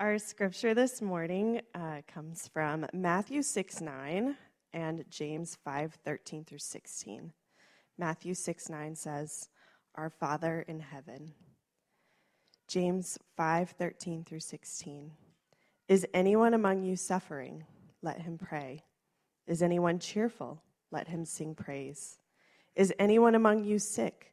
Our scripture this morning uh, comes from Matthew 6 9 and James 5 13 through 16. Matthew 6 9 says, Our Father in heaven. James 5 13 through 16. Is anyone among you suffering? Let him pray. Is anyone cheerful? Let him sing praise. Is anyone among you sick?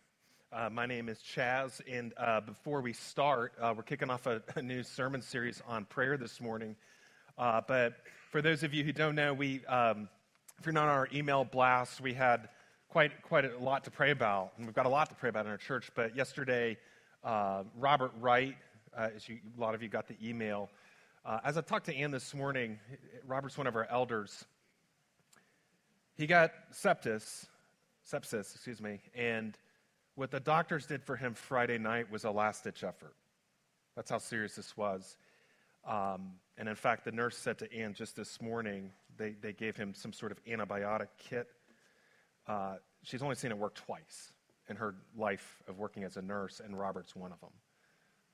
Uh, my name is Chaz, and uh, before we start, uh, we're kicking off a, a, new sermon series on prayer this morning. Uh, but for those of you who don't know, we, um, if you're not on our email blast, we had quite, quite a lot to pray about, and we've got a lot to pray about in our church. But yesterday, uh, Robert Wright, uh, as you, a lot of you got the email, as I talked to Ann this morning, Robert's one of our elders. He got sepsis, sepsis, excuse me, and what the doctors did for him Friday night was a last ditch effort. That's how serious this was. Um, and in fact, the nurse said to Ann just this morning, they, they gave him some sort of antibiotic kit. Uh, she's only seen it work twice in her life of working as a nurse, and Robert's one of them.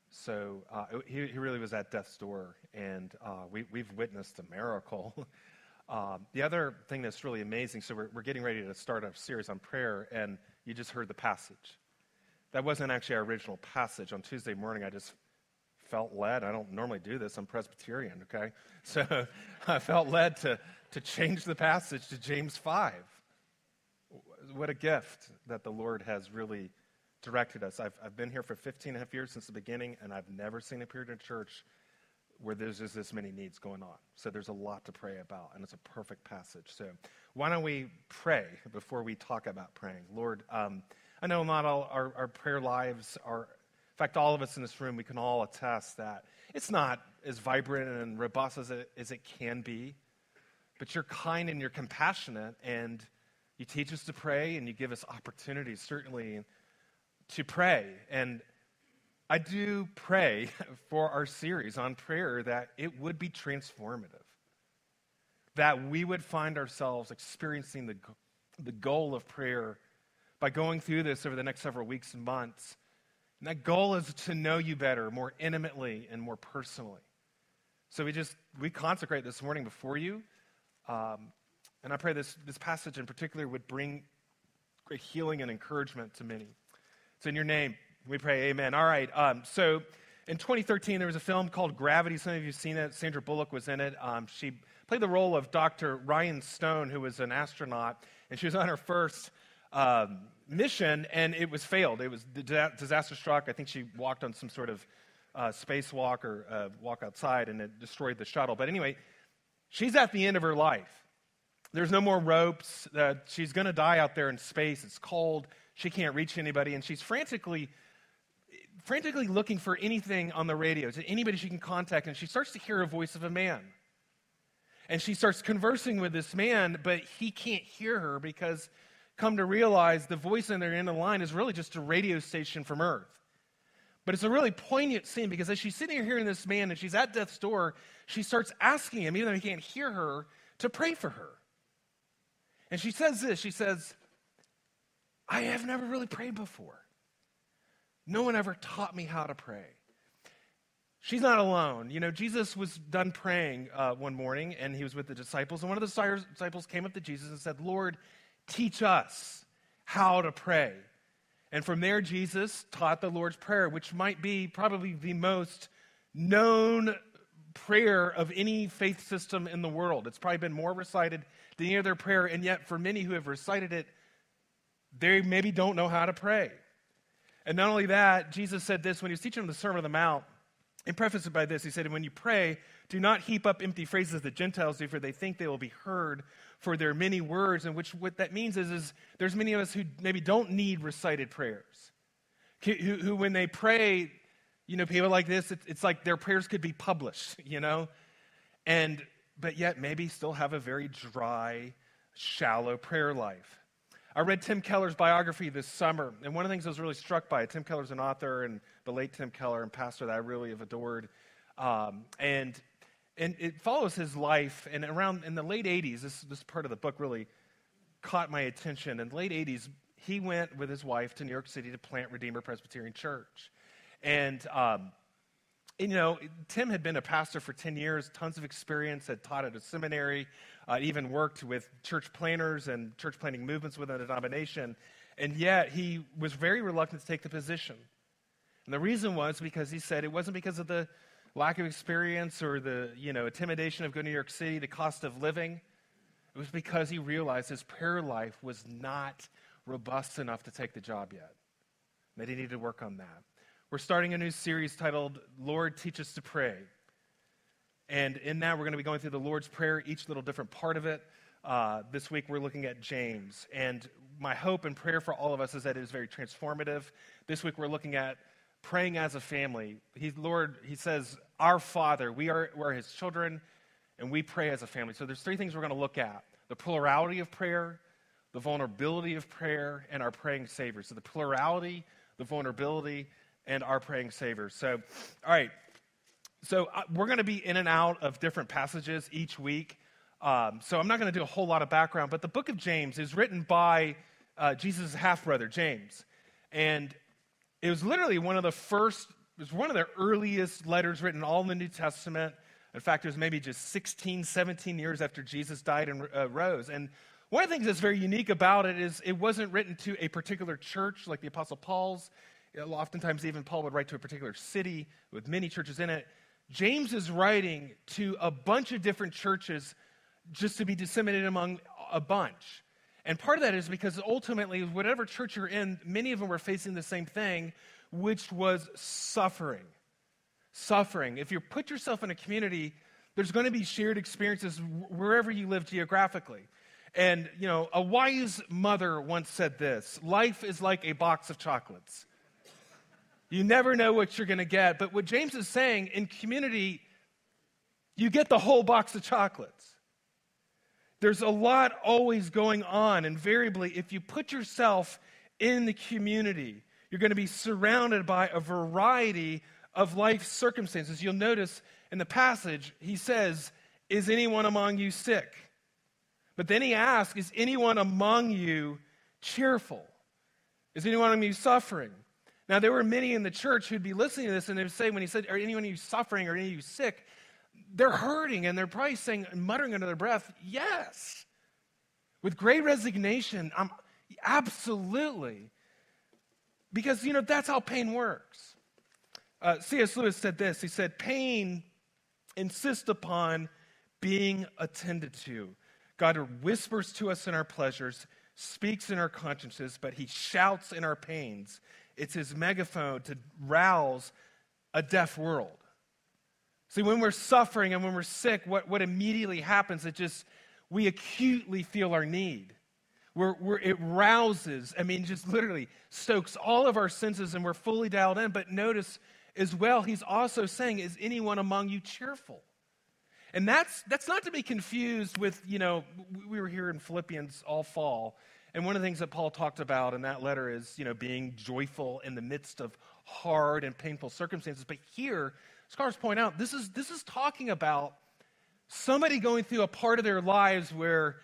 So uh, he, he really was at death's door, and uh, we, we've witnessed a miracle. um, the other thing that's really amazing so we're, we're getting ready to start a series on prayer, and you just heard the passage. That wasn't actually our original passage. On Tuesday morning, I just felt led. I don't normally do this, I'm Presbyterian, okay? So I felt led to, to change the passage to James 5. What a gift that the Lord has really directed us. I've, I've been here for 15 and a half years since the beginning, and I've never seen a period in church where there's just this many needs going on. So there's a lot to pray about, and it's a perfect passage. So why don't we pray before we talk about praying? Lord, um, I know not all our, our prayer lives are, in fact, all of us in this room, we can all attest that it's not as vibrant and robust as it, as it can be, but you're kind and you're compassionate, and you teach us to pray, and you give us opportunities, certainly, to pray. And I do pray for our series on prayer that it would be transformative, that we would find ourselves experiencing the, the goal of prayer by going through this over the next several weeks and months. And that goal is to know you better, more intimately and more personally. So we just, we consecrate this morning before you. Um, and I pray this, this passage in particular would bring great healing and encouragement to many. It's in your name. We pray, amen. All right. Um, so in 2013, there was a film called Gravity. Some of you have seen it. Sandra Bullock was in it. Um, she played the role of Dr. Ryan Stone, who was an astronaut, and she was on her first um, mission, and it was failed. It was disaster struck. I think she walked on some sort of uh, spacewalk or uh, walk outside, and it destroyed the shuttle. But anyway, she's at the end of her life. There's no more ropes. Uh, she's going to die out there in space. It's cold. She can't reach anybody, and she's frantically frantically looking for anything on the radio, to anybody she can contact, and she starts to hear a voice of a man. And she starts conversing with this man, but he can't hear her because, come to realize, the voice in their end of the line is really just a radio station from Earth. But it's a really poignant scene because as she's sitting here hearing this man and she's at death's door, she starts asking him, even though he can't hear her, to pray for her. And she says this She says, I have never really prayed before. No one ever taught me how to pray. She's not alone. You know, Jesus was done praying uh, one morning and he was with the disciples. And one of the disciples came up to Jesus and said, Lord, teach us how to pray. And from there, Jesus taught the Lord's Prayer, which might be probably the most known prayer of any faith system in the world. It's probably been more recited than any other prayer. And yet, for many who have recited it, they maybe don't know how to pray. And not only that, Jesus said this when he was teaching them the Sermon on the Mount. And prefaced it by this, he said, When you pray, do not heap up empty phrases that Gentiles do, for they think they will be heard for their many words. And which what that means is, is there's many of us who maybe don't need recited prayers. Who, who when they pray, you know, people like this, it's, it's like their prayers could be published, you know? And but yet maybe still have a very dry, shallow prayer life. I read Tim Keller's biography this summer, and one of the things I was really struck by, Tim Keller's an author and the late Tim Keller and pastor that I really have adored. Um, and, and it follows his life, and around in the late 80s, this, this part of the book really caught my attention. In the late 80s, he went with his wife to New York City to plant Redeemer Presbyterian Church. And um, you know, Tim had been a pastor for 10 years, tons of experience, had taught at a seminary, uh, even worked with church planners and church planting movements within a denomination. And yet he was very reluctant to take the position. And the reason was because he said it wasn't because of the lack of experience or the, you know, intimidation of going to New York City, the cost of living. It was because he realized his prayer life was not robust enough to take the job yet. That he needed to work on that. We're starting a new series titled Lord Teach Us to Pray. And in that, we're going to be going through the Lord's Prayer, each little different part of it. Uh, this week, we're looking at James. And my hope and prayer for all of us is that it is very transformative. This week, we're looking at praying as a family. He, Lord, He says, Our Father, we are, we're His children, and we pray as a family. So there's three things we're going to look at the plurality of prayer, the vulnerability of prayer, and our praying Savior. So the plurality, the vulnerability, and our praying Savior. So, all right. So uh, we're going to be in and out of different passages each week. Um, so I'm not going to do a whole lot of background, but the book of James is written by uh, Jesus' half brother, James. And it was literally one of the first, it was one of the earliest letters written all in the New Testament. In fact, it was maybe just 16, 17 years after Jesus died and uh, rose. And one of the things that's very unique about it is it wasn't written to a particular church like the Apostle Paul's. Oftentimes, even Paul would write to a particular city with many churches in it. James is writing to a bunch of different churches just to be disseminated among a bunch. And part of that is because ultimately, whatever church you're in, many of them were facing the same thing, which was suffering. Suffering. If you put yourself in a community, there's going to be shared experiences wherever you live geographically. And, you know, a wise mother once said this life is like a box of chocolates. You never know what you're going to get. But what James is saying in community, you get the whole box of chocolates. There's a lot always going on. Invariably, if you put yourself in the community, you're going to be surrounded by a variety of life circumstances. You'll notice in the passage, he says, Is anyone among you sick? But then he asks, Is anyone among you cheerful? Is anyone among you suffering? Now, there were many in the church who'd be listening to this and they would say, when he said, Are anyone of you suffering or any of you sick? They're hurting and they're probably saying, muttering under their breath, Yes. With great resignation, I'm absolutely. Because, you know, that's how pain works. Uh, C.S. Lewis said this He said, Pain insists upon being attended to. God whispers to us in our pleasures, speaks in our consciences, but he shouts in our pains. It's his megaphone to rouse a deaf world. See, when we're suffering and when we're sick, what, what immediately happens, it just, we acutely feel our need. We're, we're, it rouses, I mean, just literally stokes all of our senses and we're fully dialed in. But notice as well, he's also saying, Is anyone among you cheerful? And that's, that's not to be confused with, you know, we were here in Philippians all fall, and one of the things that Paul talked about in that letter is, you know, being joyful in the midst of hard and painful circumstances. But here, scholars point out, this is, this is talking about somebody going through a part of their lives where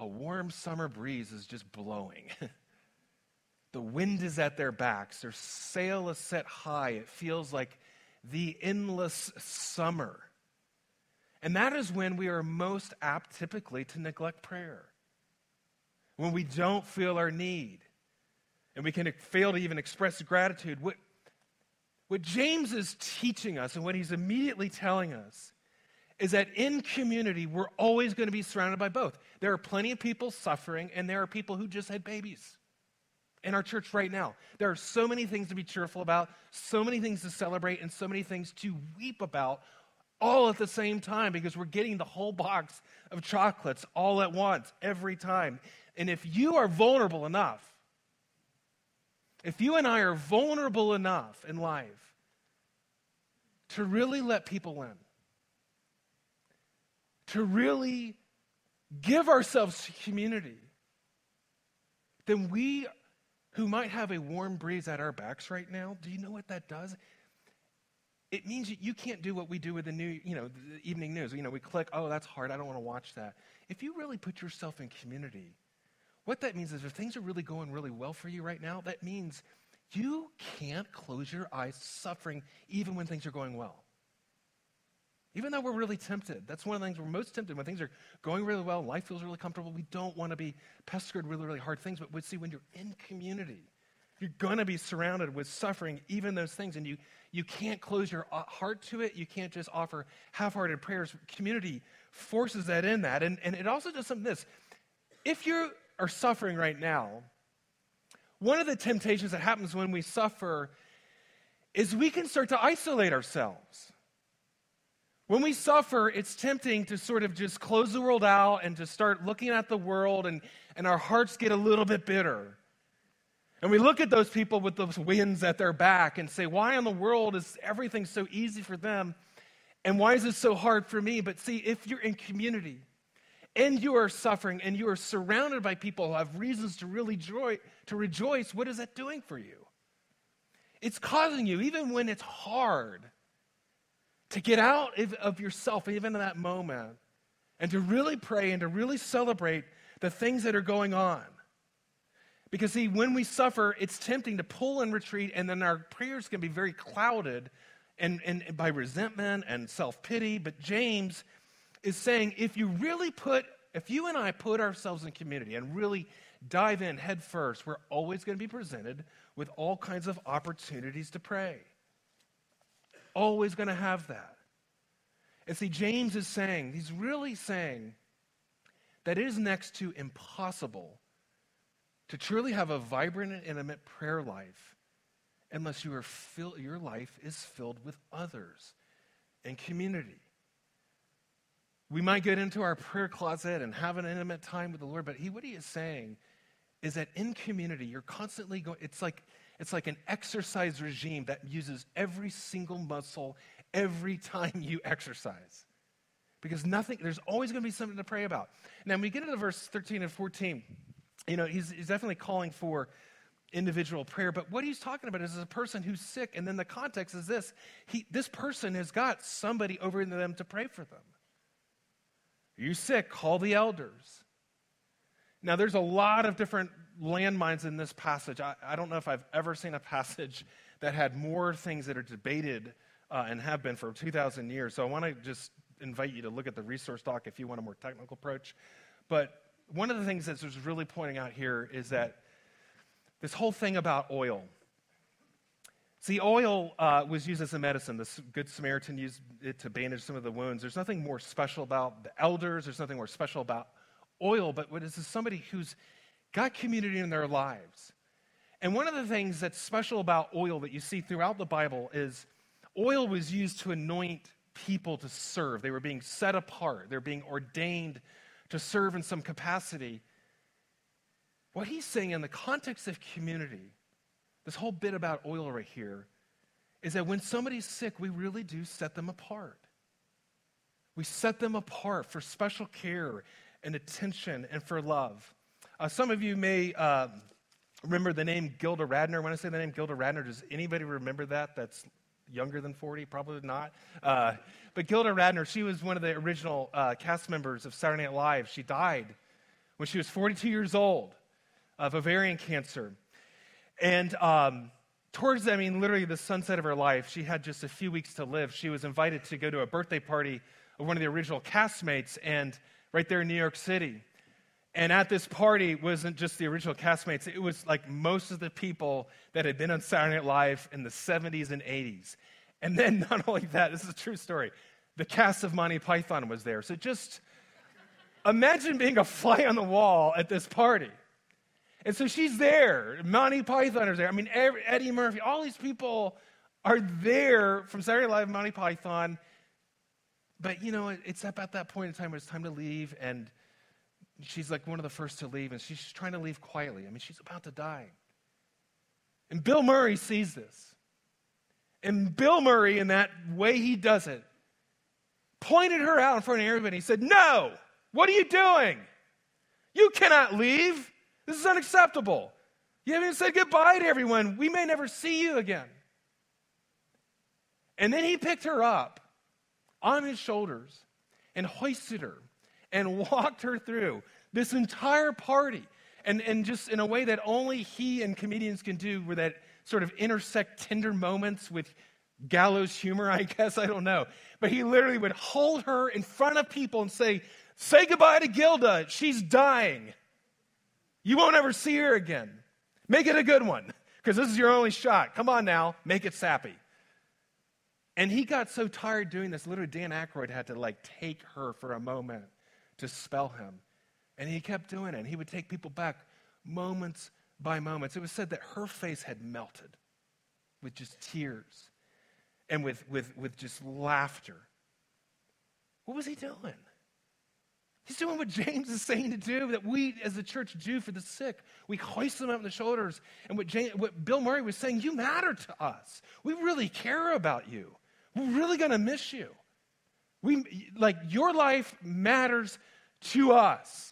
a warm summer breeze is just blowing. the wind is at their backs, their sail is set high. It feels like the endless summer. And that is when we are most apt, typically, to neglect prayer when we don't feel our need and we can fail to even express gratitude. What, what James is teaching us and what he's immediately telling us is that in community, we're always going to be surrounded by both. There are plenty of people suffering, and there are people who just had babies in our church right now. There are so many things to be cheerful about, so many things to celebrate, and so many things to weep about all at the same time because we're getting the whole box of chocolates all at once, every time. And if you are vulnerable enough, if you and I are vulnerable enough in life to really let people in, to really give ourselves to community, then we who might have a warm breeze at our backs right now, do you know what that does? It means that you can't do what we do with the new, you know, the evening news. You know, we click, oh, that's hard. I don't want to watch that. If you really put yourself in community, what that means is if things are really going really well for you right now, that means you can't close your eyes suffering even when things are going well. Even though we're really tempted, that's one of the things we're most tempted when things are going really well, life feels really comfortable. We don't want to be pestered with really, really hard things. But see, when you're in community, you're going to be surrounded with suffering, even those things, and you, you can't close your uh, heart to it. You can't just offer half hearted prayers. Community forces that in that. And, and it also does something this. If you are suffering right now, one of the temptations that happens when we suffer is we can start to isolate ourselves. When we suffer, it's tempting to sort of just close the world out and to start looking at the world, and, and our hearts get a little bit bitter. And we look at those people with those winds at their back and say, Why in the world is everything so easy for them? And why is it so hard for me? But see, if you're in community and you are suffering and you are surrounded by people who have reasons to really joy, to rejoice, what is that doing for you? It's causing you, even when it's hard, to get out of yourself, even in that moment, and to really pray and to really celebrate the things that are going on. Because, see, when we suffer, it's tempting to pull and retreat, and then our prayers can be very clouded and, and, and by resentment and self pity. But James is saying if you really put, if you and I put ourselves in community and really dive in head first, we're always going to be presented with all kinds of opportunities to pray always going to have that. And see, James is saying, he's really saying that it is next to impossible to truly have a vibrant and intimate prayer life unless you are fill, your life is filled with others and community. We might get into our prayer closet and have an intimate time with the Lord, but he, what he is saying is that in community, you're constantly going, it's like it's like an exercise regime that uses every single muscle every time you exercise. Because nothing, there's always going to be something to pray about. Now, when we get into verse 13 and 14, you know, he's, he's definitely calling for individual prayer, but what he's talking about is a person who's sick, and then the context is this he, this person has got somebody over them to pray for them. You sick? Call the elders. Now, there's a lot of different landmines in this passage. I, I, don't know if I've ever seen a passage that had more things that are debated uh, and have been for 2,000 years. So I want to just invite you to look at the resource doc if you want a more technical approach. But one of the things that's really pointing out here is that this whole thing about oil. See, oil uh, was used as a medicine. The Good Samaritan used it to bandage some of the wounds. There's nothing more special about the elders. There's nothing more special about oil, but what is this somebody who's got community in their lives. And one of the things that's special about oil that you see throughout the Bible is oil was used to anoint people to serve. They were being set apart, they're being ordained to serve in some capacity. What he's saying in the context of community, this whole bit about oil right here, is that when somebody's sick, we really do set them apart. We set them apart for special care and attention and for love. Uh, some of you may uh, remember the name Gilda Radner. When I say the name Gilda Radner, does anybody remember that that's younger than 40? Probably not. Uh, but Gilda Radner, she was one of the original uh, cast members of Saturday Night Live. She died when she was 42 years old of ovarian cancer. And um, towards, I mean, literally the sunset of her life, she had just a few weeks to live. She was invited to go to a birthday party of one of the original castmates, and right there in New York City. And at this party wasn't just the original castmates, it was like most of the people that had been on Saturday Night Live in the 70s and 80s. And then, not only that, this is a true story, the cast of Monty Python was there. So just imagine being a fly on the wall at this party. And so she's there. Monty Python is there. I mean, Eddie Murphy, all these people are there from Saturday Night Live, Monty Python. But, you know, it's about that point in time where it's time to leave. And she's like one of the first to leave, and she's trying to leave quietly. I mean, she's about to die. And Bill Murray sees this. And Bill Murray, in that way he does it, pointed her out in front of everybody. He said, No, what are you doing? You cannot leave. This is unacceptable. You haven't even said goodbye to everyone. We may never see you again. And then he picked her up on his shoulders and hoisted her and walked her through this entire party. And, and just in a way that only he and comedians can do, where that sort of intersect tender moments with gallows humor, I guess. I don't know. But he literally would hold her in front of people and say, Say goodbye to Gilda. She's dying. You won't ever see her again. Make it a good one, because this is your only shot. Come on now, make it sappy. And he got so tired doing this, literally, Dan Aykroyd had to like take her for a moment to spell him. And he kept doing it. And he would take people back moments by moments. It was said that her face had melted with just tears and with, with, with just laughter. What was he doing? He's doing what James is saying to do, that we as a church do for the sick. We hoist them up on the shoulders. And what, James, what Bill Murray was saying, you matter to us. We really care about you. We're really going to miss you. We, like, your life matters to us.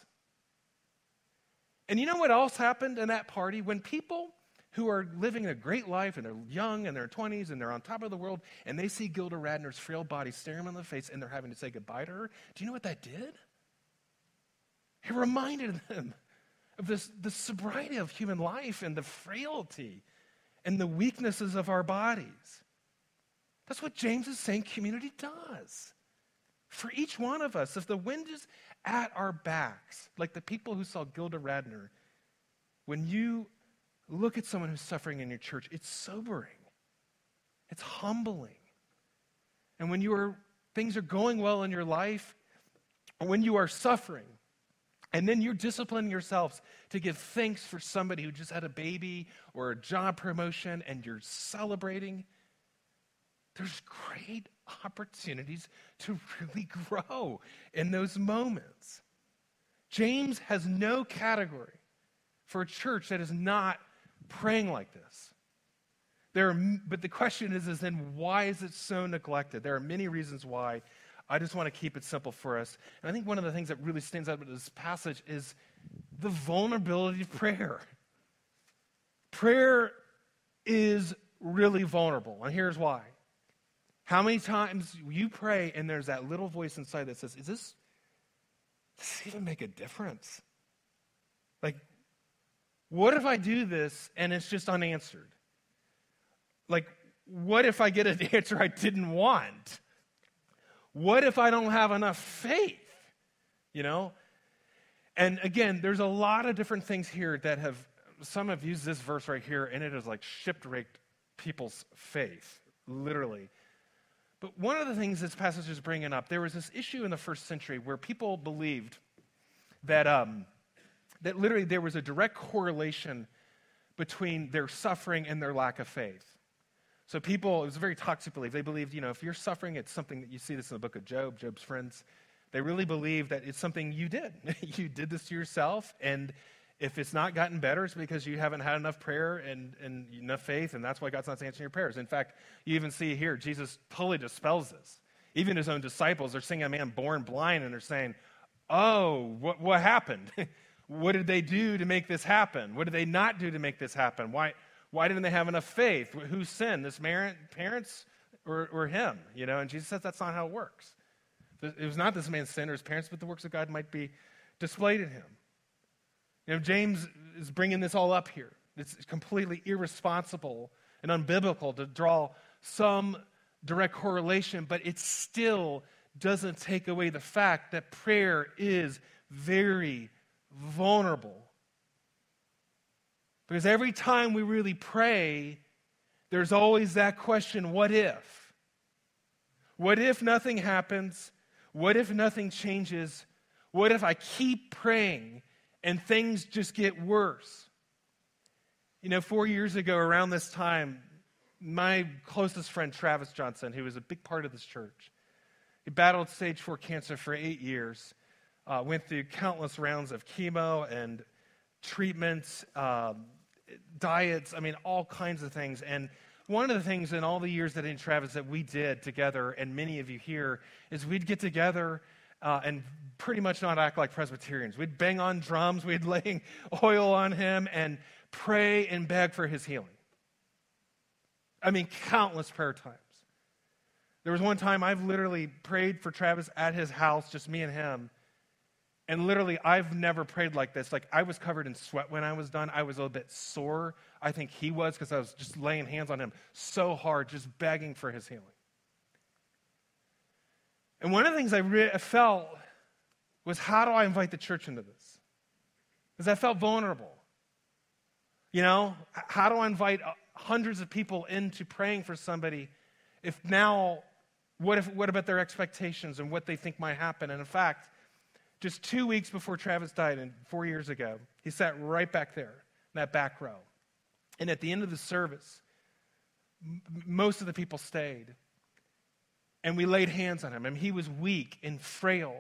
And you know what else happened in that party? When people who are living a great life and they're young and they're 20s and they're on top of the world and they see Gilda Radner's frail body staring them in the face and they're having to say goodbye to her, do you know what that did? It reminded them of this, the sobriety of human life and the frailty and the weaknesses of our bodies. That's what James is saying community does. For each one of us, if the wind is at our backs, like the people who saw Gilda Radner, when you look at someone who's suffering in your church, it's sobering, it's humbling. And when you are, things are going well in your life, or when you are suffering, and then you're disciplining yourselves to give thanks for somebody who just had a baby or a job promotion and you're celebrating. There's great opportunities to really grow in those moments. James has no category for a church that is not praying like this. There are, but the question is, is then why is it so neglected? There are many reasons why. I just want to keep it simple for us. And I think one of the things that really stands out about this passage is the vulnerability of prayer. Prayer is really vulnerable, and here's why. How many times you pray and there's that little voice inside that says, Is this, does this even make a difference? Like, what if I do this and it's just unanswered? Like, what if I get an answer I didn't want? What if I don't have enough faith? You know? And again, there's a lot of different things here that have, some have used this verse right here, and it has like shipwrecked people's faith, literally. But one of the things this passage is bringing up, there was this issue in the first century where people believed that, um, that literally there was a direct correlation between their suffering and their lack of faith. So people, it was a very toxic belief. They believed, you know, if you're suffering, it's something that you see this in the book of Job, Job's friends. They really believe that it's something you did. you did this to yourself, and if it's not gotten better, it's because you haven't had enough prayer and, and enough faith, and that's why God's not answering your prayers. In fact, you even see here, Jesus totally dispels this. Even his own disciples are seeing a man born blind, and they're saying, Oh, what, what happened? what did they do to make this happen? What did they not do to make this happen? Why, why didn't they have enough faith? Who sinned, this parents or, or him? You know, and Jesus says that's not how it works. It was not this man's sin or his parents, but the works of God might be displayed in him. You know, James is bringing this all up here. It's completely irresponsible and unbiblical to draw some direct correlation, but it still doesn't take away the fact that prayer is very vulnerable because every time we really pray, there's always that question what if? What if nothing happens? What if nothing changes? What if I keep praying and things just get worse? You know, four years ago, around this time, my closest friend, Travis Johnson, who was a big part of this church, he battled stage four cancer for eight years, uh, went through countless rounds of chemo and treatments, um, diets, I mean, all kinds of things. And one of the things in all the years that in Travis that we did together, and many of you here, is we'd get together uh, and pretty much not act like Presbyterians. We'd bang on drums, we'd lay oil on him, and pray and beg for his healing. I mean, countless prayer times. There was one time I've literally prayed for Travis at his house, just me and him. And literally, I've never prayed like this. Like, I was covered in sweat when I was done. I was a little bit sore. I think he was because I was just laying hands on him so hard, just begging for his healing. And one of the things I re- felt was how do I invite the church into this? Because I felt vulnerable. You know, how do I invite uh, hundreds of people into praying for somebody if now, what, if, what about their expectations and what they think might happen? And in fact, just two weeks before Travis died, and four years ago, he sat right back there in that back row. And at the end of the service, m- most of the people stayed. And we laid hands on him. and he was weak and frail.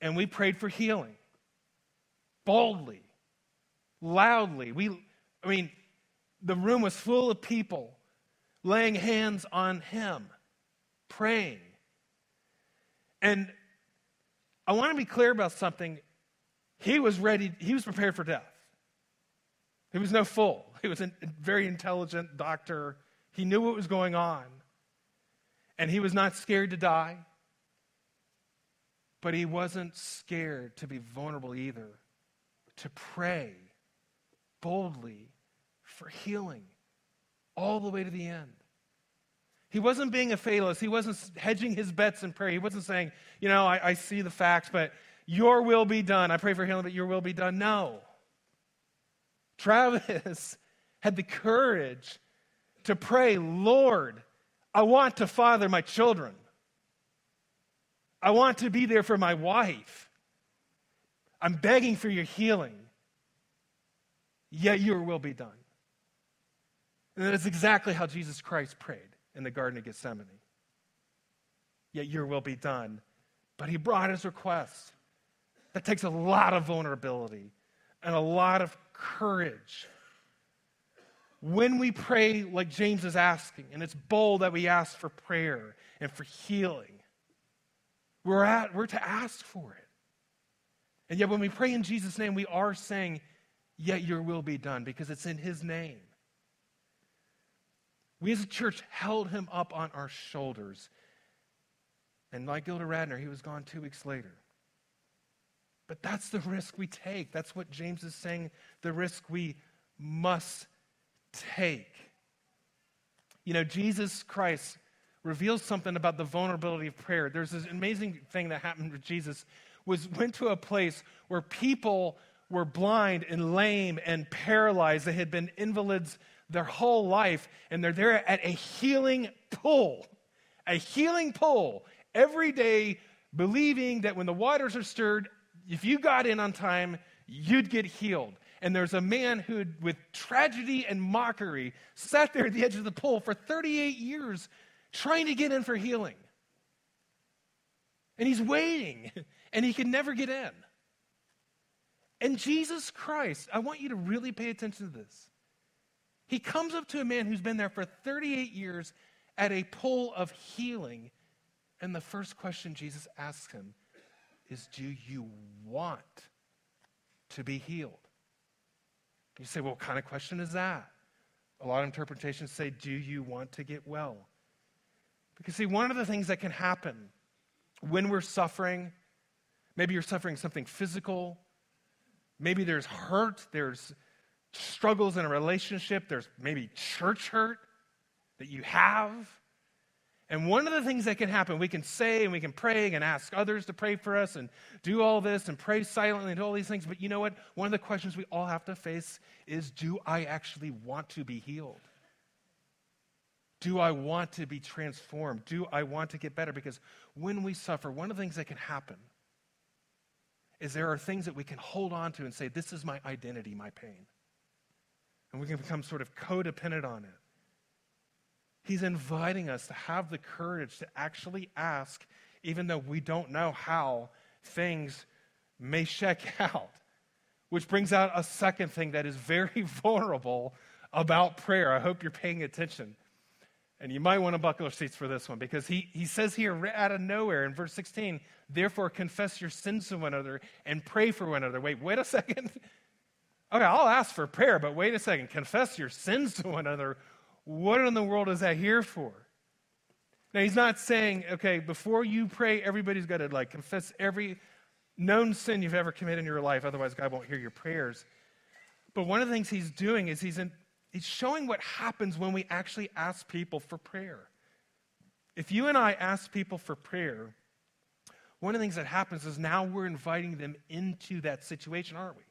And we prayed for healing boldly, loudly. We, I mean, the room was full of people laying hands on him, praying. And I want to be clear about something. He was ready, he was prepared for death. He was no fool. He was a very intelligent doctor. He knew what was going on. And he was not scared to die. But he wasn't scared to be vulnerable either, to pray boldly for healing all the way to the end. He wasn't being a fatalist. He wasn't hedging his bets in prayer. He wasn't saying, you know, I, I see the facts, but your will be done. I pray for healing, but your will be done. No. Travis had the courage to pray, Lord, I want to father my children. I want to be there for my wife. I'm begging for your healing. Yet your will be done. And that is exactly how Jesus Christ prayed in the Garden of Gethsemane. Yet your will be done. But he brought his request. That takes a lot of vulnerability and a lot of courage. When we pray like James is asking, and it's bold that we ask for prayer and for healing, we're, at, we're to ask for it. And yet, when we pray in Jesus' name, we are saying, Yet your will be done, because it's in his name. We as a church held him up on our shoulders. And like Gilda Radner, he was gone two weeks later. But that's the risk we take. That's what James is saying the risk we must take. You know, Jesus Christ reveals something about the vulnerability of prayer. There's this amazing thing that happened with Jesus was went to a place where people were blind and lame and paralyzed. They had been invalids their whole life, and they're there at a healing pool, a healing pool every day, believing that when the waters are stirred, if you got in on time, you'd get healed. And there's a man who, with tragedy and mockery, sat there at the edge of the pool for 38 years trying to get in for healing. And he's waiting, and he can never get in. And Jesus Christ, I want you to really pay attention to this. He comes up to a man who's been there for 38 years at a pool of healing. And the first question Jesus asks him is Do you want to be healed? You say, Well, what kind of question is that? A lot of interpretations say, Do you want to get well? Because, see, one of the things that can happen when we're suffering, maybe you're suffering something physical, maybe there's hurt, there's struggles in a relationship, there's maybe church hurt that you have. And one of the things that can happen, we can say and we can pray and ask others to pray for us and do all this and pray silently and do all these things. But you know what? One of the questions we all have to face is do I actually want to be healed? Do I want to be transformed? Do I want to get better? Because when we suffer, one of the things that can happen is there are things that we can hold on to and say, This is my identity, my pain and we can become sort of codependent on it. He's inviting us to have the courage to actually ask, even though we don't know how things may check out. Which brings out a second thing that is very vulnerable about prayer. I hope you're paying attention. And you might want to buckle your seats for this one because he, he says here out of nowhere in verse 16, therefore confess your sins to one another and pray for one another. Wait, wait a second. Okay, I'll ask for prayer, but wait a second. Confess your sins to one another. What in the world is that here for? Now, he's not saying, okay, before you pray, everybody's got to like confess every known sin you've ever committed in your life, otherwise, God won't hear your prayers. But one of the things he's doing is he's, in, he's showing what happens when we actually ask people for prayer. If you and I ask people for prayer, one of the things that happens is now we're inviting them into that situation, aren't we?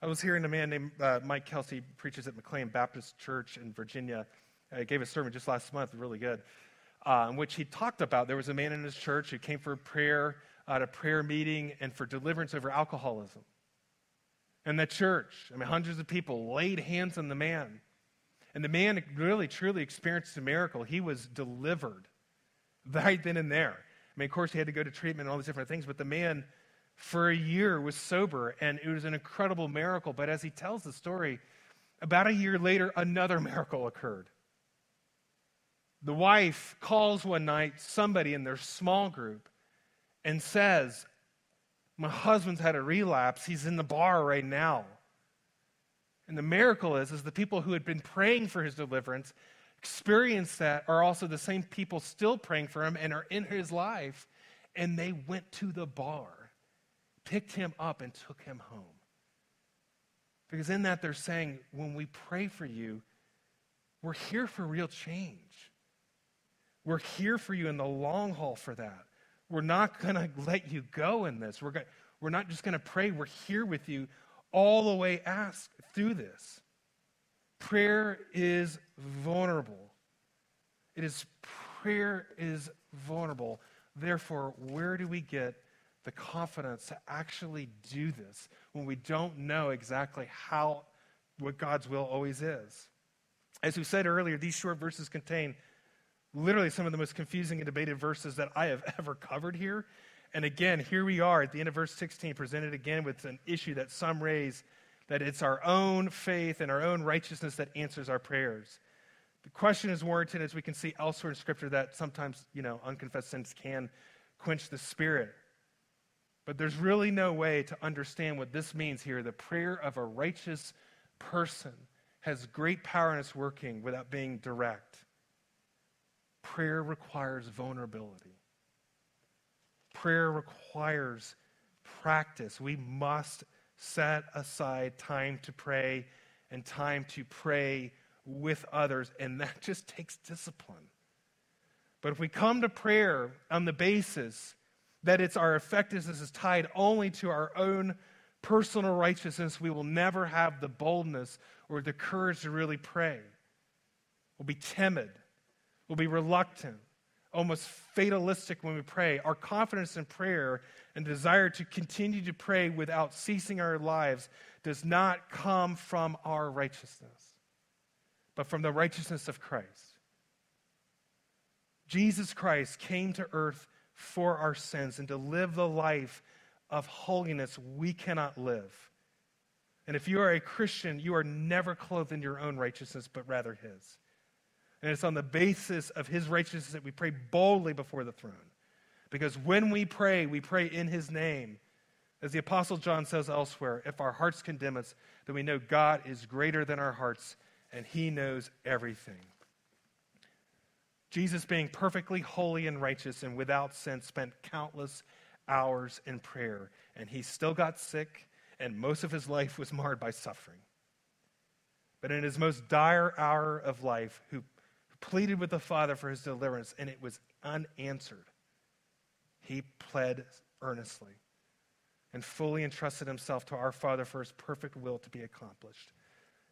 I was hearing a man named uh, Mike Kelsey preaches at McLean Baptist Church in Virginia. He gave a sermon just last month, really good, uh, in which he talked about there was a man in his church who came for prayer at a prayer meeting and for deliverance over alcoholism. And the church, I mean, hundreds of people laid hands on the man. And the man really, truly experienced a miracle. He was delivered right then and there. I mean, of course, he had to go to treatment and all these different things, but the man for a year was sober, and it was an incredible miracle. But as he tells the story, about a year later, another miracle occurred. The wife calls one night somebody in their small group and says, My husband's had a relapse. He's in the bar right now. And the miracle is, is the people who had been praying for his deliverance experienced that are also the same people still praying for him and are in his life. And they went to the bar picked him up and took him home. Because in that, they're saying, when we pray for you, we're here for real change. We're here for you in the long haul for that. We're not going to let you go in this. We're, we're not just going to pray. We're here with you all the way ask through this. Prayer is vulnerable. It is prayer is vulnerable. Therefore, where do we get the confidence to actually do this when we don't know exactly how what God's will always is. As we said earlier, these short verses contain literally some of the most confusing and debated verses that I have ever covered here. And again, here we are at the end of verse 16, presented again with an issue that some raise that it's our own faith and our own righteousness that answers our prayers. The question is warranted, as we can see elsewhere in Scripture, that sometimes, you know, unconfessed sins can quench the Spirit. But there's really no way to understand what this means here. The prayer of a righteous person has great power in its working without being direct. Prayer requires vulnerability. Prayer requires practice. We must set aside time to pray and time to pray with others, and that just takes discipline. But if we come to prayer on the basis that it's our effectiveness is tied only to our own personal righteousness, we will never have the boldness or the courage to really pray. We'll be timid. We'll be reluctant, almost fatalistic when we pray. Our confidence in prayer and desire to continue to pray without ceasing our lives does not come from our righteousness, but from the righteousness of Christ. Jesus Christ came to earth for our sins and to live the life of holiness we cannot live. And if you are a Christian, you are never clothed in your own righteousness, but rather His. And it's on the basis of His righteousness that we pray boldly before the throne. Because when we pray, we pray in His name. As the Apostle John says elsewhere, if our hearts condemn us, then we know God is greater than our hearts and He knows everything. Jesus, being perfectly holy and righteous and without sin, spent countless hours in prayer. And he still got sick, and most of his life was marred by suffering. But in his most dire hour of life, who pleaded with the Father for his deliverance, and it was unanswered, he pled earnestly and fully entrusted himself to our Father for his perfect will to be accomplished.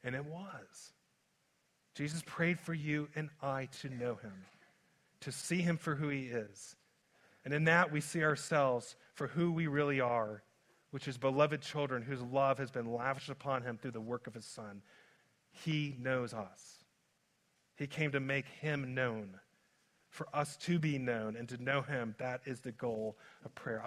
And it was. Jesus prayed for you and I to know him, to see him for who he is. And in that, we see ourselves for who we really are, which is beloved children whose love has been lavished upon him through the work of his Son. He knows us. He came to make him known, for us to be known and to know him. That is the goal of prayer.